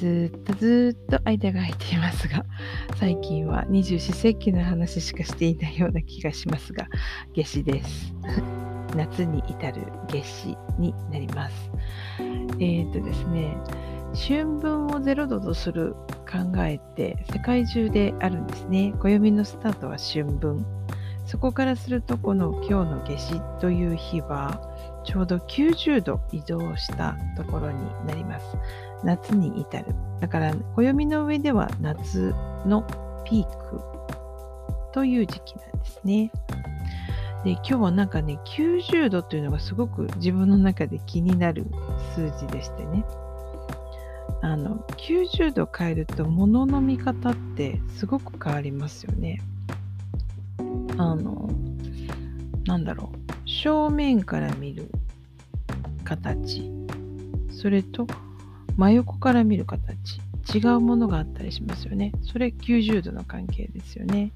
ずっとずっと間が空いていますが最近は二十四節気の話しかしていないような気がしますが夏至です。夏に至る夏至になります。えっ、ー、とですね春分を0度とする考えって世界中であるんですね。暦のスタートは春分。そこからするとこの今日の夏至という日はちょうど90度移動したところになります夏に至る。だから暦の上では夏のピークという時期なんですね。で今日はなんかね90度というのがすごく自分の中で気になる数字でしてねあの90度変えると物の見方ってすごく変わりますよね。あのなんだろう正面から見る形。それと真横から見る形。違うものがあったりしますよね。それ90度の関係ですよね。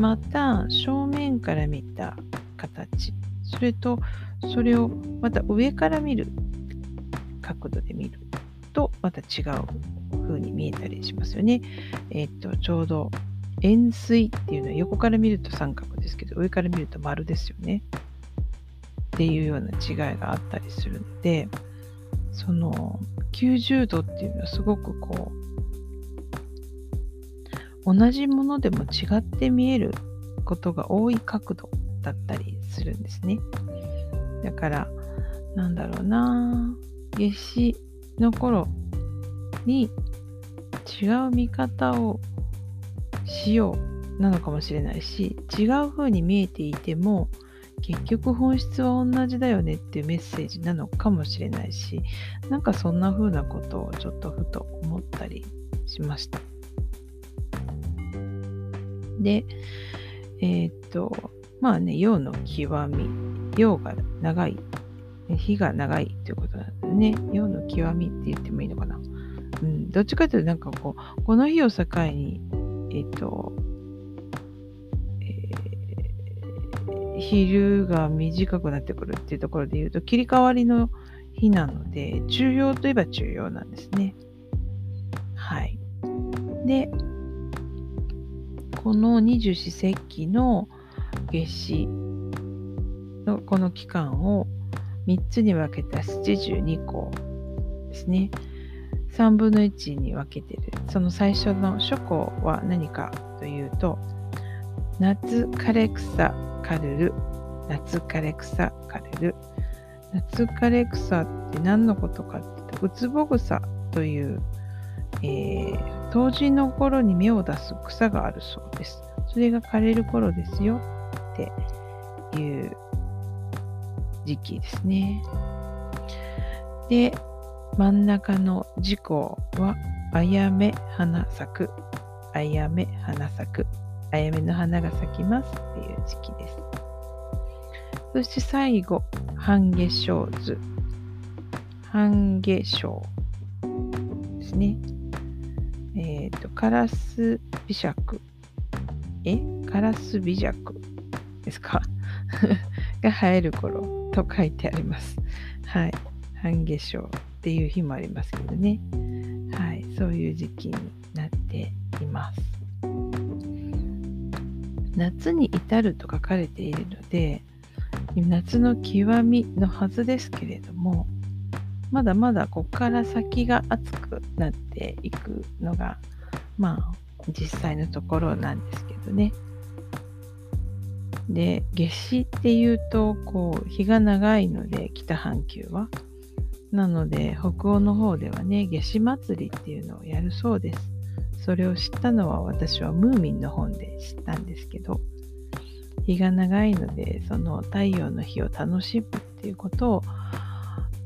また正面から見た形。それとそれをまた上から見る角度で見る。とまた違う風に見えたりしますよね。えっ、とちょうど円錐っていうのは横から見ると三角ですけど上から見ると丸ですよね。っていうような違いがあったりするのでその90度っていうのはすごくこう同じものでも違って見えることが多い角度だったりするんですね。だからなんだろうな夏至の頃に違う見方をしようなのかもしれないし違う風に見えていても結局本質は同じだよねっていうメッセージなのかもしれないしなんかそんな風なことをちょっとふと思ったりしました。でえー、っとまあね陽の極み陽が長い日が長いっていうことなんでね。陽の極みって言ってもいいのかな。うん、どっちかというとなんかこうこの日を境にえっ、と昼が短くなってくるっていうところで言うと切り替わりの日なので重要といえば重要なんですね。はい。で、この二十四節気の夏至のこの期間を3つに分けた七十二項ですね。3分の1に分けてる。その最初の初項は何かというと、夏枯れ草カルル夏枯れ草カルル夏枯れ草って何のことかって言うとウツボグサという、えー、冬至の頃に芽を出す草があるそうです。それが枯れる頃ですよっていう時期ですね。で真ん中の事項はあやめ花咲く。あやめ花咲く。あやめの花が咲きますっていう時期です。そして最後、半夏生図。半夏生ですね。えっ、ー、と、カラス美尺。え？カラス美尺ですか？が生える頃と書いてあります。はい。半夏生っていう日もありますけどね。はい。そういう時期になっています。夏に至ると書かれているので夏の極みのはずですけれどもまだまだここから先が暑くなっていくのがまあ実際のところなんですけどね。で夏至っていうとこう日が長いので北半球は。なので北欧の方ではね夏至祭りっていうのをやるそうです。それを知ったのは私はムーミンの本で知ったんですけど日が長いのでその太陽の日を楽しむっていうことを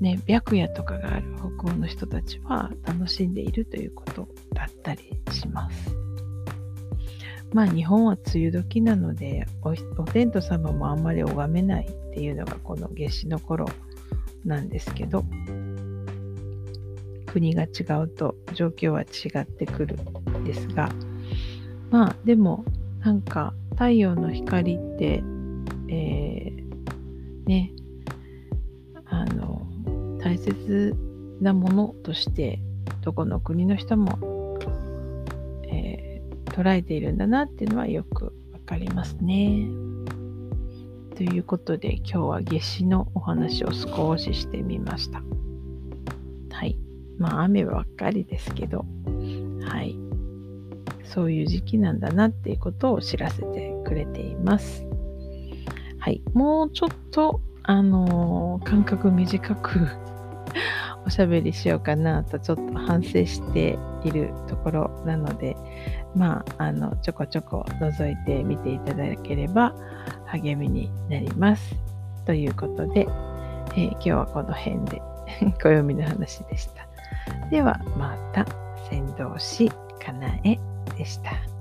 ね白夜とかがある北欧の人たちは楽しんでいるということだったりします。まあ日本は梅雨時なのでおお天道様もあんまり拝めないっていうのがこの夏至の頃なんですけど国が違うと状況は違ってくるんですがまあでもなんか太陽の光って、えー、ねあの大切なものとしてどこの国の人も、えー、捉えているんだなっていうのはよくわかりますね。ということで今日は夏至のお話を少ししてみました。まあ雨ばっかりですけど、はい。そういう時期なんだなっていうことを知らせてくれています。はい。もうちょっと、あのー、間隔短く おしゃべりしようかなとちょっと反省しているところなので、まあ、あの、ちょこちょこ覗いてみていただければ励みになります。ということで、えー、今日はこの辺で 暦の話でした。ではまた、先導しかなえでした。